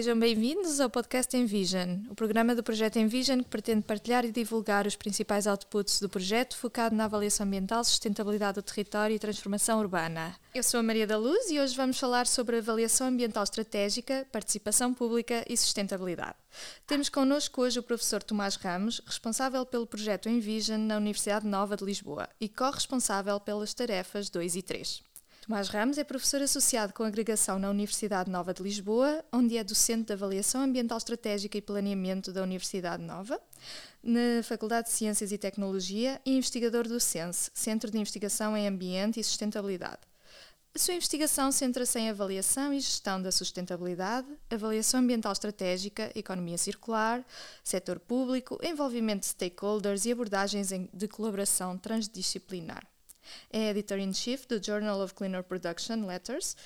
Sejam bem-vindos ao podcast Envision, o programa do projeto Envision que pretende partilhar e divulgar os principais outputs do projeto focado na avaliação ambiental, sustentabilidade do território e transformação urbana. Eu sou a Maria da Luz e hoje vamos falar sobre avaliação ambiental estratégica, participação pública e sustentabilidade. Temos connosco hoje o professor Tomás Ramos, responsável pelo projeto Envision na Universidade Nova de Lisboa e corresponsável pelas tarefas 2 e 3. Tomás Ramos é professor associado com agregação na Universidade Nova de Lisboa, onde é docente de Avaliação Ambiental Estratégica e Planeamento da Universidade Nova, na Faculdade de Ciências e Tecnologia e investigador do CENSE, Centro de Investigação em Ambiente e Sustentabilidade. A sua investigação centra-se em avaliação e gestão da sustentabilidade, avaliação ambiental estratégica, economia circular, setor público, envolvimento de stakeholders e abordagens de colaboração transdisciplinar. É editor-in-chief do Journal of Cleaner Production Letters,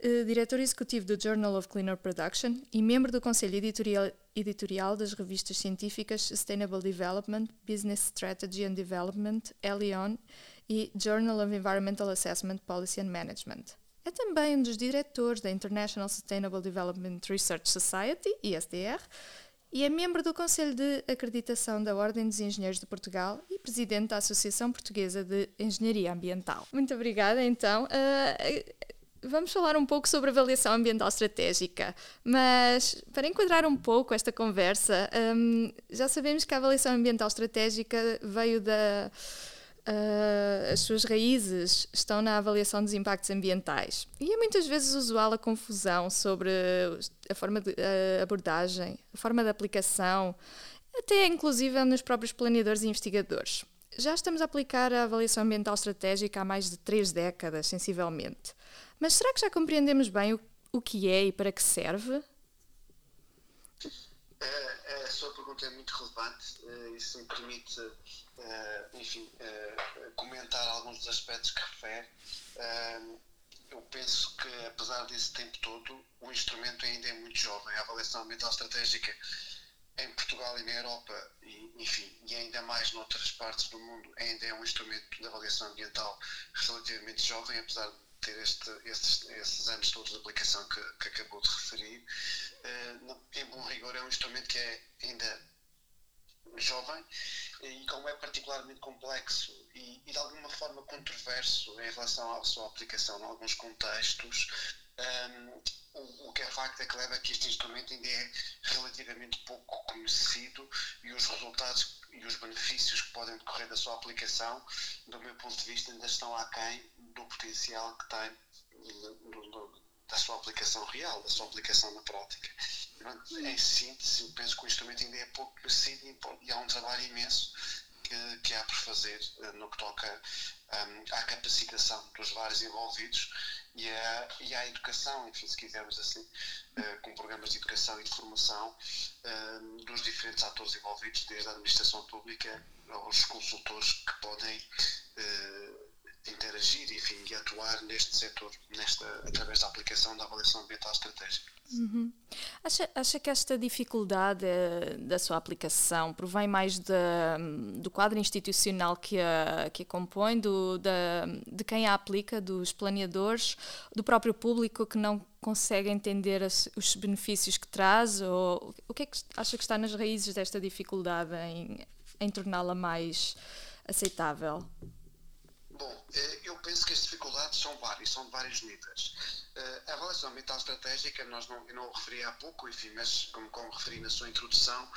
eh, diretor executivo do Journal of Cleaner Production e membro do conselho editorial, editorial das revistas científicas Sustainable Development, Business Strategy and Development, Elion e Journal of Environmental Assessment, Policy and Management. É também um dos diretores da International Sustainable Development Research Society, ISDR, e é membro do Conselho de Acreditação da Ordem dos Engenheiros de Portugal e presidente da Associação Portuguesa de Engenharia Ambiental. Muito obrigada, então. Uh, vamos falar um pouco sobre avaliação ambiental estratégica, mas para enquadrar um pouco esta conversa, um, já sabemos que a avaliação ambiental estratégica veio da Uh, as suas raízes estão na avaliação dos impactos ambientais. E é muitas vezes usual a confusão sobre a forma de a abordagem, a forma de aplicação, até inclusive nos próprios planeadores e investigadores. Já estamos a aplicar a avaliação ambiental estratégica há mais de três décadas, sensivelmente. Mas será que já compreendemos bem o, o que é e para que serve? É, a sua pergunta é muito relevante eh, e se me permite uh, enfim, uh, comentar alguns dos aspectos que refere. Uh, eu penso que, apesar desse tempo todo, o instrumento ainda é muito jovem. A avaliação ambiental estratégica em Portugal e na Europa, e, enfim, e ainda mais noutras partes do mundo, ainda é um instrumento de avaliação ambiental relativamente jovem, apesar de ter este, estes, esses anos todos de aplicação que, que acabou de referir. Em bom rigor, é um instrumento que é ainda jovem e como é particularmente complexo e, e, de alguma forma controverso em relação à sua aplicação em alguns contextos, um, o, o, que é facto é que leva a que este instrumento ainda é relativamente pouco conhecido e os resultados e os benefícios que podem decorrer da sua aplicação, do meu ponto de vista, ainda estão aquém do potencial que tem do, do, da sua aplicação real, da sua aplicação na prática. Em síntese, eu penso que o instrumento ainda é pouco conhecido e há um trabalho imenso que, que há por fazer eh, no que toca um, à capacitação dos vários envolvidos e à, e à educação, enfim, se quisermos assim, uh, com programas de educação e de formação uh, dos diferentes atores envolvidos, desde a administração pública aos consultores que podem uh, interagir enfim, e atuar neste setor, nesta, através da aplicação da avaliação ambiental estratégica. Uhum. Acha, acha que esta dificuldade eh, da sua aplicação provém mais de, do quadro institucional que a, que a compõe, do, da, de quem a aplica, dos planeadores, do próprio público que não consegue entender as, os benefícios que traz? Ou, o que é que acha que está nas raízes desta dificuldade em, em torná-la mais aceitável? Bom, eh, eu penso que as dificuldades são várias, são de vários níveis. Eh, a avaliação ambiental estratégica, nós não, eu não referi há pouco, enfim, mas como, como referi na sua introdução,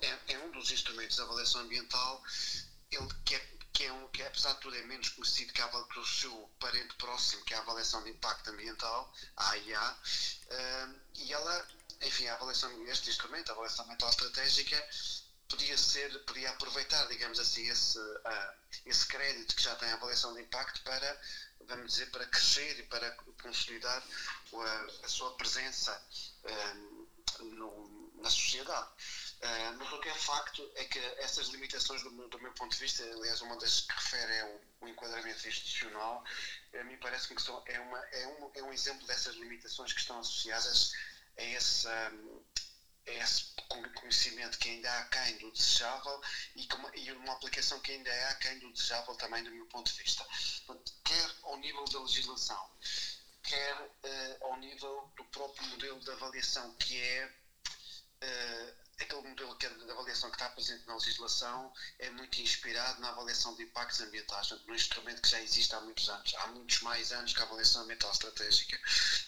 é, é um dos instrumentos de avaliação ambiental ele, que, é, que, é um, que é, apesar de tudo é menos conhecido que, a, que o seu parente próximo, que é a avaliação de impacto ambiental, a AIA, uh, e ela, enfim, a avaliação, este instrumento, a avaliação ambiental estratégica, podia ser, podia aproveitar, digamos assim, esse, uh, esse crédito que já tem a avaliação de impacto para, vamos dizer, para crescer e para consolidar a, a sua presença uh, no, na sociedade. Uh, mas o que é facto é que essas limitações, do, do, meu ponto de vista, aliás, uma das que refere é o, o enquadramento institucional, a mim parece que são, é, uma, é, um, é um exemplo dessas limitações que estão associadas a esse, um, esse conhecimento que ainda há aquém do desejável e, e uma aplicação que ainda é aquém do desejável também do meu ponto de vista. Quer ao nível da legislação, quer uh, ao nível do próprio modelo de avaliação, que é uh, aquele modelo que é de avaliação que está presente na legislação é muito inspirado na avaliação de impactos ambientais, num instrumento que já existe há muitos anos, há muitos mais anos que a avaliação ambiental estratégica,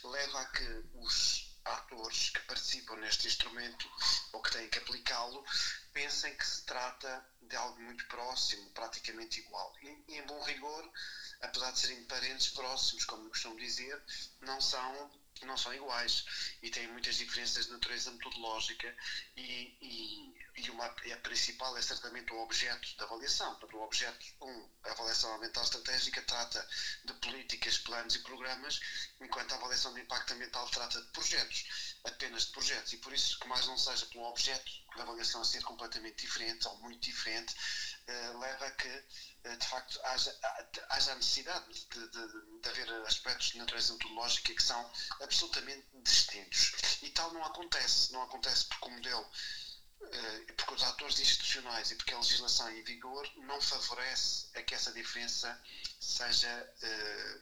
leva a que os atores que participam neste instrumento ou que têm que aplicá-lo pensem que se trata de algo muito próximo, praticamente igual. E, em bom rigor, apesar de serem parentes próximos, como costumo dizer, não são não são iguais e têm muitas diferenças de natureza metodológica e, e, e, uma, e a principal é certamente o objeto da avaliação. Portanto, o objeto 1, um, a avaliação ambiental estratégica, trata de políticas, planos e programas, enquanto a avaliação de impacto ambiental trata de projetos, apenas de projetos. E por isso, que mais não seja pelo objeto da avaliação ser completamente diferente ou muito diferente, uh, leva a que eh, de facto haja, haja a necessidade de, de, de, haver aspectos de natureza metodológica que são absolutamente distintos. E tal não acontece. Não acontece porque o modelo, eh, porque os atores institucionais e porque a legislação em vigor não favorece a que essa diferença seja, eh,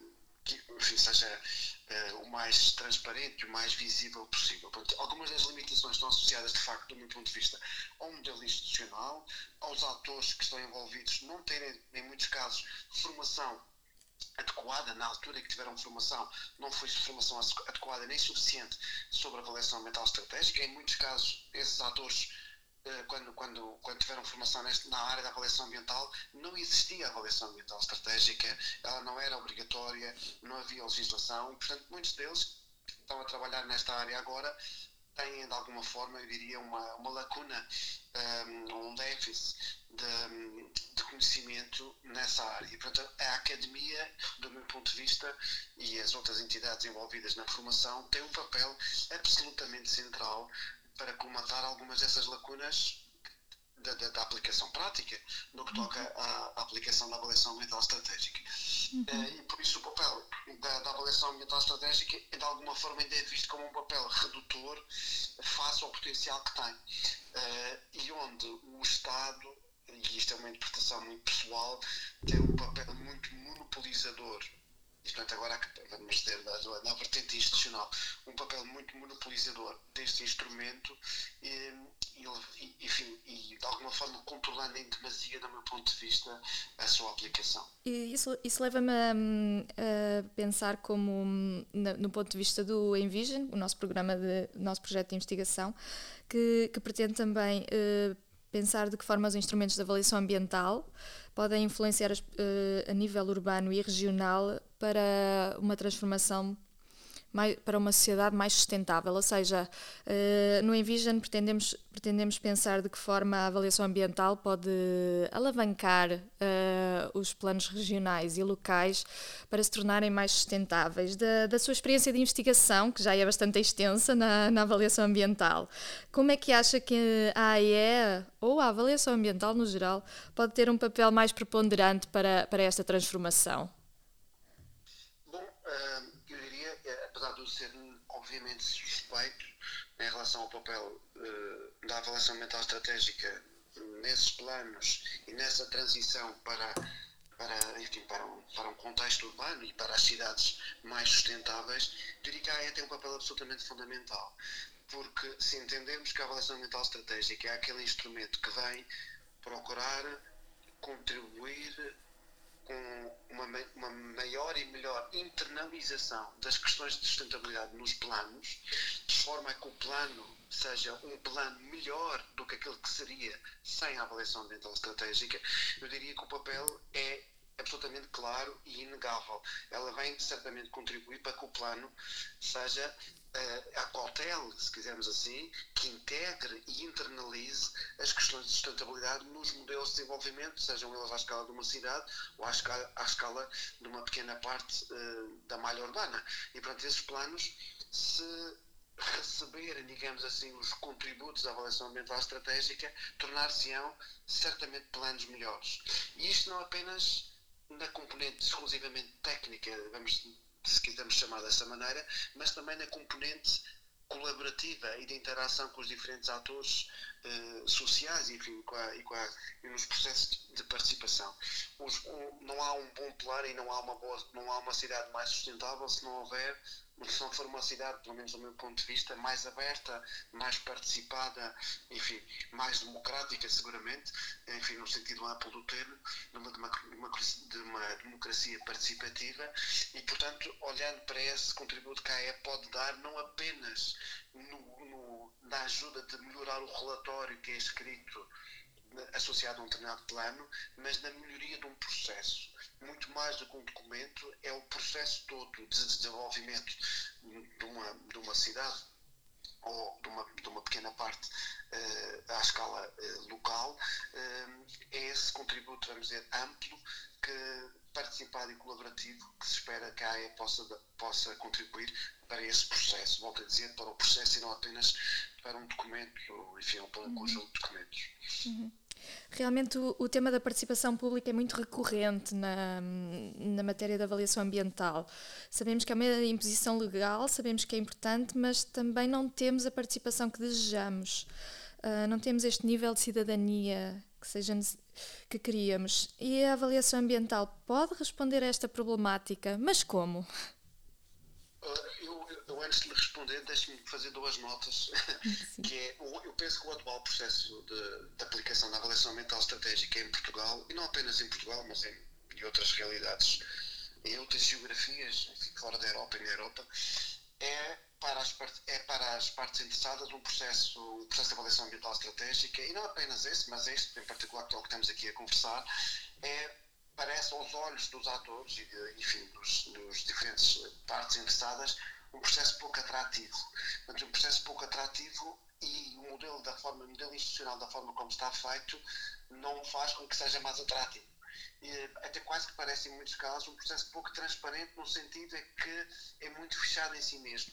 enfim, seja uh, o mais transparente e o mais visível possível. Portanto, algumas das limitações estão associadas, de facto, do meu ponto de vista, ao modelo institucional, aos atores que estão envolvidos não terem, em muitos casos, formação adequada na altura que tiveram formação, não foi formação adequada nem suficiente sobre a avaliação ambiental estratégica. Em muitos casos, esses atores eh, quando, quando, quando tiveram formação neste, na área da avaliação ambiental, não existia avaliação ambiental estratégica, ela não era obrigatória, não havia legislação portanto, muitos deles que estão a trabalhar nesta área agora têm, de alguma forma, eu diria, uma, uma lacuna, um, um déficit de, de, conhecimento nessa área. E, portanto, a academia, do meu ponto de vista, e as outras entidades envolvidas na formação, têm um papel absolutamente central para comatar algumas dessas lacunas da, da, da, aplicação prática no que toca uhum. à, à aplicação da avaliação ambiental estratégica. Uhum. Uh, e por isso o papel da, da, avaliação ambiental estratégica é de alguma forma ainda é visto como um papel redutor face ao potencial que tem. Uh, e onde o Estado, e isto é uma interpretação muito pessoal, tem um papel muito monopolizador e, portanto, agora vamos ter na, na vertente institucional um papel muito monopolizador deste instrumento e, e, enfim, e de alguma forma controlando em demasia, do meu ponto de vista, a sua aplicação. E isso, isso leva-me a, a, pensar como, no ponto de vista do Envision, o nosso programa, de, nosso projeto de investigação, que, que pretende também uh, pensar de que forma os instrumentos de avaliação ambiental podem influenciar uh, a nível urbano e regional para uma transformação mais, para uma sociedade mais sustentável. Ou seja, uh, no Envision pretendemos, pretendemos pensar de que forma a avaliação ambiental pode alavancar uh, os planos regionais e locais para se tornarem mais sustentáveis. Da, da sua experiência de investigação, que já é bastante extensa na, na avaliação ambiental, como é que acha que a AE ou a avaliação ambiental no geral pode ter um papel mais preponderante para, para esta transformação? Ser obviamente suspeito em relação ao papel uh, da avaliação ambiental estratégica nesses planos e nessa transição para, para, enfim, para, um, para um contexto urbano e para as cidades mais sustentáveis, diria que a AE tem um papel absolutamente fundamental. Porque se entendermos que a avaliação ambiental estratégica é aquele instrumento que vem procurar contribuir com uma, uma maior e melhor internalização das questões de sustentabilidade nos planos, de forma a que o plano seja um plano melhor do que aquele que seria sem a avaliação ambiental estratégica, eu diria que o papel é absolutamente claro e inegável. Ela vem certamente contribuir para que o plano seja a cautela, se quisermos assim, que integre e internalize as questões de sustentabilidade nos modelos de desenvolvimento, sejam eles à escala de uma cidade ou à escala, à escala de uma pequena parte uh, da malha urbana. E, portanto, esses planos, se receberem, digamos assim, os contributos da avaliação ambiental estratégica, tornar-se-ão certamente planos melhores. E isto não apenas na componente exclusivamente técnica, vamos se quisermos chamar dessa maneira, mas também na componente colaborativa e de interação com os diferentes atores uh, sociais enfim, com a, e, com a, e nos processos de participação. Os, não há um bom pilar e não há uma boa, não há uma cidade mais sustentável se não houver se não for uma cidade, pelo menos do meu ponto de vista, mais aberta, mais participada, enfim, mais democrática, seguramente, enfim, no sentido amplo do termo, de uma, de uma democracia participativa. E, portanto, olhando para esse contributo que a AE pode dar, não apenas no, no, na ajuda de melhorar o relatório que é escrito associado a um determinado plano, mas na melhoria de um processo. Muito mais do que um documento, é o processo todo de desenvolvimento de uma, de uma cidade ou de uma, de uma pequena parte uh, à escala uh, local, uh, é esse contributo, vamos dizer, amplo, que, participado e colaborativo, que se espera que a AE possa, possa contribuir para esse processo, volto a dizer, para o processo e não apenas para um documento, ou, enfim, para um uhum. conjunto de documentos. Uhum. Realmente o, o, tema da participação pública é muito recorrente na, na matéria da avaliação ambiental. Sabemos que é uma imposição legal, sabemos que é importante, mas também não temos a participação que desejamos. Uh, não temos este nível de cidadania que, seja, que queríamos. E a avaliação ambiental pode responder a esta problemática, mas como? eu antes de responder, deixe-me fazer duas notas, que é, eu penso que o atual processo de, de, aplicação da avaliação ambiental estratégica em Portugal, e não apenas em Portugal, mas em, em outras realidades, em outras geografias, fora da Europa e na Europa, é para as, é para as partes interessadas um processo, um processo de avaliação ambiental estratégica, e não apenas esse, mas este em particular, que é o que estamos aqui a conversar, é parece aos olhos dos atores e, de, enfim, dos, dos diferentes partes interessadas, um processo pouco atrativo. Portanto, um processo pouco atrativo e o modelo da forma, o modelo institucional da forma como está feito não faz com que seja mais atrativo. E, até quase que parece, em muitos casos, um processo pouco transparente, no sentido é que é muito fechado em si mesmo.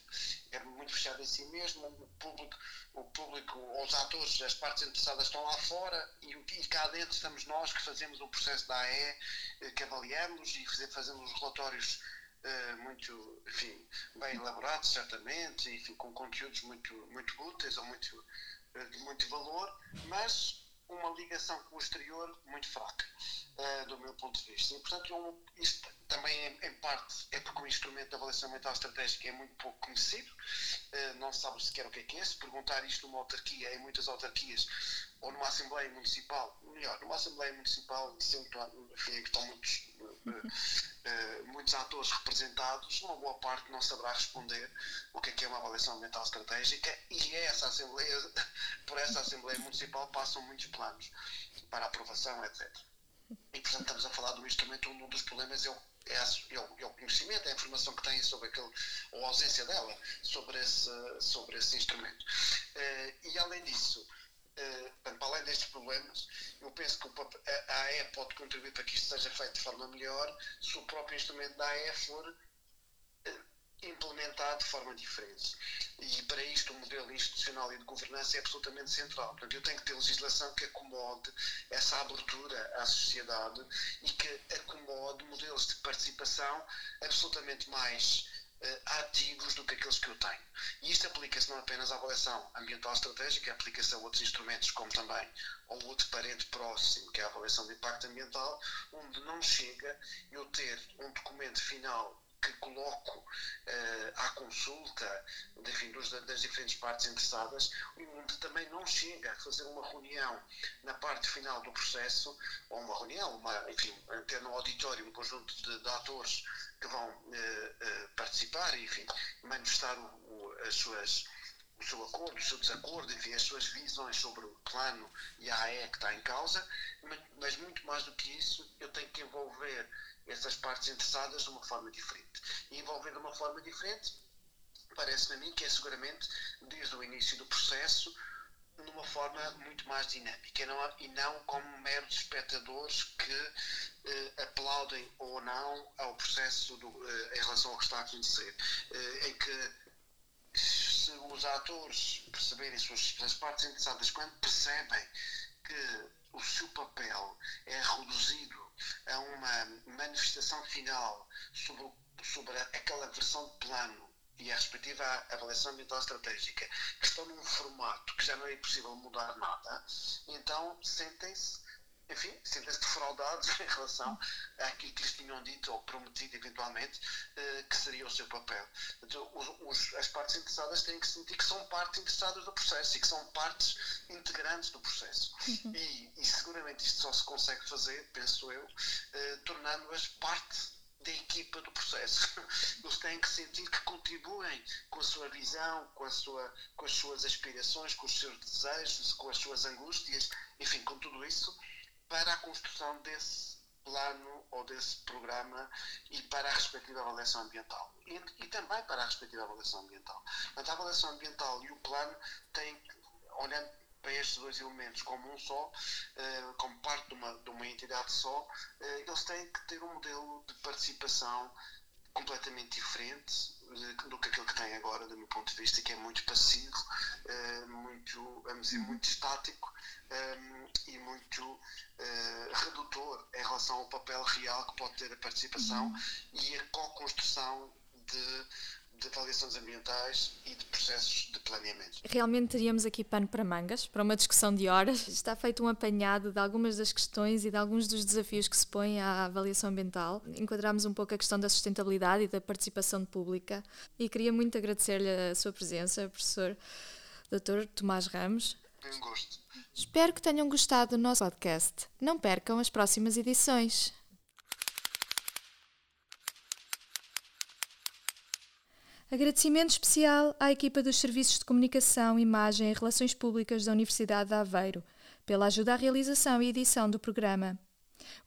É muito fechado em si mesmo, o público, o público os atores, as partes interessadas estão lá fora e, e cá dentro estamos nós que fazemos o processo da AE, eh, que avaliamos e fazemos os relatórios Uh, muito, enfim, bem elaborados, certamente, enfim, com conteúdos muito, muito úteis ou muito, uh, de muito valor, mas uma ligação com o exterior muito fraca, uh, do meu ponto de vista. E, portanto, eu, isto também, em, em, parte, é porque o instrumento de avaliação mental estratégica é muito pouco conhecido, uh, não se sabe sequer o que é que é. Se perguntar isto numa autarquia, em muitas autarquias, ou numa Assembleia Municipal, melhor, numa Assembleia Municipal, sempre, enfim, que estão muitos, uh, muitos atores representados, uma boa parte não saberá responder o que é que é uma avaliação ambiental estratégica e essa Assembleia, por essa Assembleia Municipal passam muitos planos para aprovação, etc. E, portanto, estamos a falar de um instrumento onde um dos problemas é o, é, é, é o, conhecimento, é a informação que têm sobre aquele, ou a ausência dela, sobre esse, sobre esse instrumento. Uh, e, além disso, Uh, para além destes problemas, eu penso que a AE pode contribuir para que isto seja feito de forma melhor se o próprio instrumento da AE for uh, implementado de forma diferente. E para isto o modelo institucional e de governança é absolutamente central. Portanto, eu tenho que ter legislação que acomode essa abertura à sociedade e que acomode modelos de participação absolutamente mais uh, ativos do que aqueles que eu tenho. E isto aplica-se não apenas à avaliação ambiental estratégica, aplica-se a outros instrumentos, como também ao outro parente próximo, que é a avaliação de impacto ambiental, onde não chega eu ter um documento final que coloco uh, à consulta enfim, dos, das diferentes partes interessadas, onde também não chega a fazer uma reunião na parte final do processo, ou uma reunião, uma, enfim, ter no auditório um conjunto de, de atores que vão uh, uh, participar manifestar o, o, as suas, o seu acordo, o seu desacordo, enfim, as suas visões sobre o plano e a AE que está em causa, mas muito mais do que isso, eu tenho que envolver essas partes interessadas de uma forma diferente. E envolver de uma forma diferente, parece-me a mim que é seguramente, desde o início do processo, numa forma muito mais dinâmica não, e não como meros espectadores que eh, aplaudem ou não ao processo do, eh, em relação ao que está a acontecer, eh, em que se os atores perceberem, se as partes interessadas, quando percebem que o seu papel é reduzido a uma manifestação final sobre, sobre aquela versão de plano e a respectiva avaliação ambiental estratégica que estão num formato que já não é possível mudar nada, então sentem-se enfim, sentem-se defraudados em relação àquilo que lhes tinham dito ou prometido eventualmente eh, que seria o seu papel. Então, os, as partes interessadas têm que sentir que são partes interessadas do processo e que são partes integrantes do processo. Uhum. E, e, seguramente isto só se consegue fazer, penso eu, eh, tornando-as parte da equipa do processo. Eles têm que sentir que contribuem com a sua visão, com, a sua, com as suas aspirações, com os seus desejos, com as suas angústias, enfim, com tudo isso para a construção desse plano ou desse programa e para a respectiva avaliação ambiental. E, e também para a respectiva avaliação ambiental. Portanto, a avaliação ambiental e o plano têm, olhando para estes dois elementos como um só, uh, como parte de uma, de uma entidade só, uh, eles têm que ter um modelo de participação completamente diferente uh, do que aquele que tem agora, do meu ponto de vista, que é muito passivo, muito, vamos dizer, muito estático e muito redutor em relação ao papel real que pode ter a participação uhum. e a co-construção de, de avaliações ambientais e de processos de planeamento. Realmente teríamos aqui pano para mangas, para uma discussão de horas. Está feito um apanhado de algumas das questões e de alguns dos desafios que se põem à avaliação ambiental. Enquadramos um pouco a questão da sustentabilidade e da participação pública. E queria muito agradecer-lhe a sua presença, professor Dr. Tomás Ramos. Tem gosto. Espero que tenham gostado do nosso podcast. Não percam as próximas edições. Agradecimento especial à equipa dos Serviços de Comunicação, Imagem e Relações Públicas da Universidade de Aveiro pela ajuda à realização e edição do programa.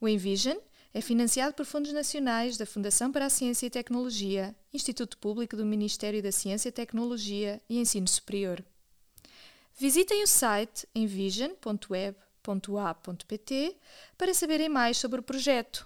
O Envision é financiado por fundos nacionais da Fundação para a Ciência e Tecnologia, Instituto Público do Ministério da Ciência, Tecnologia e Ensino Superior. Visitem o site envision.web.a.pt para saberem mais sobre o projeto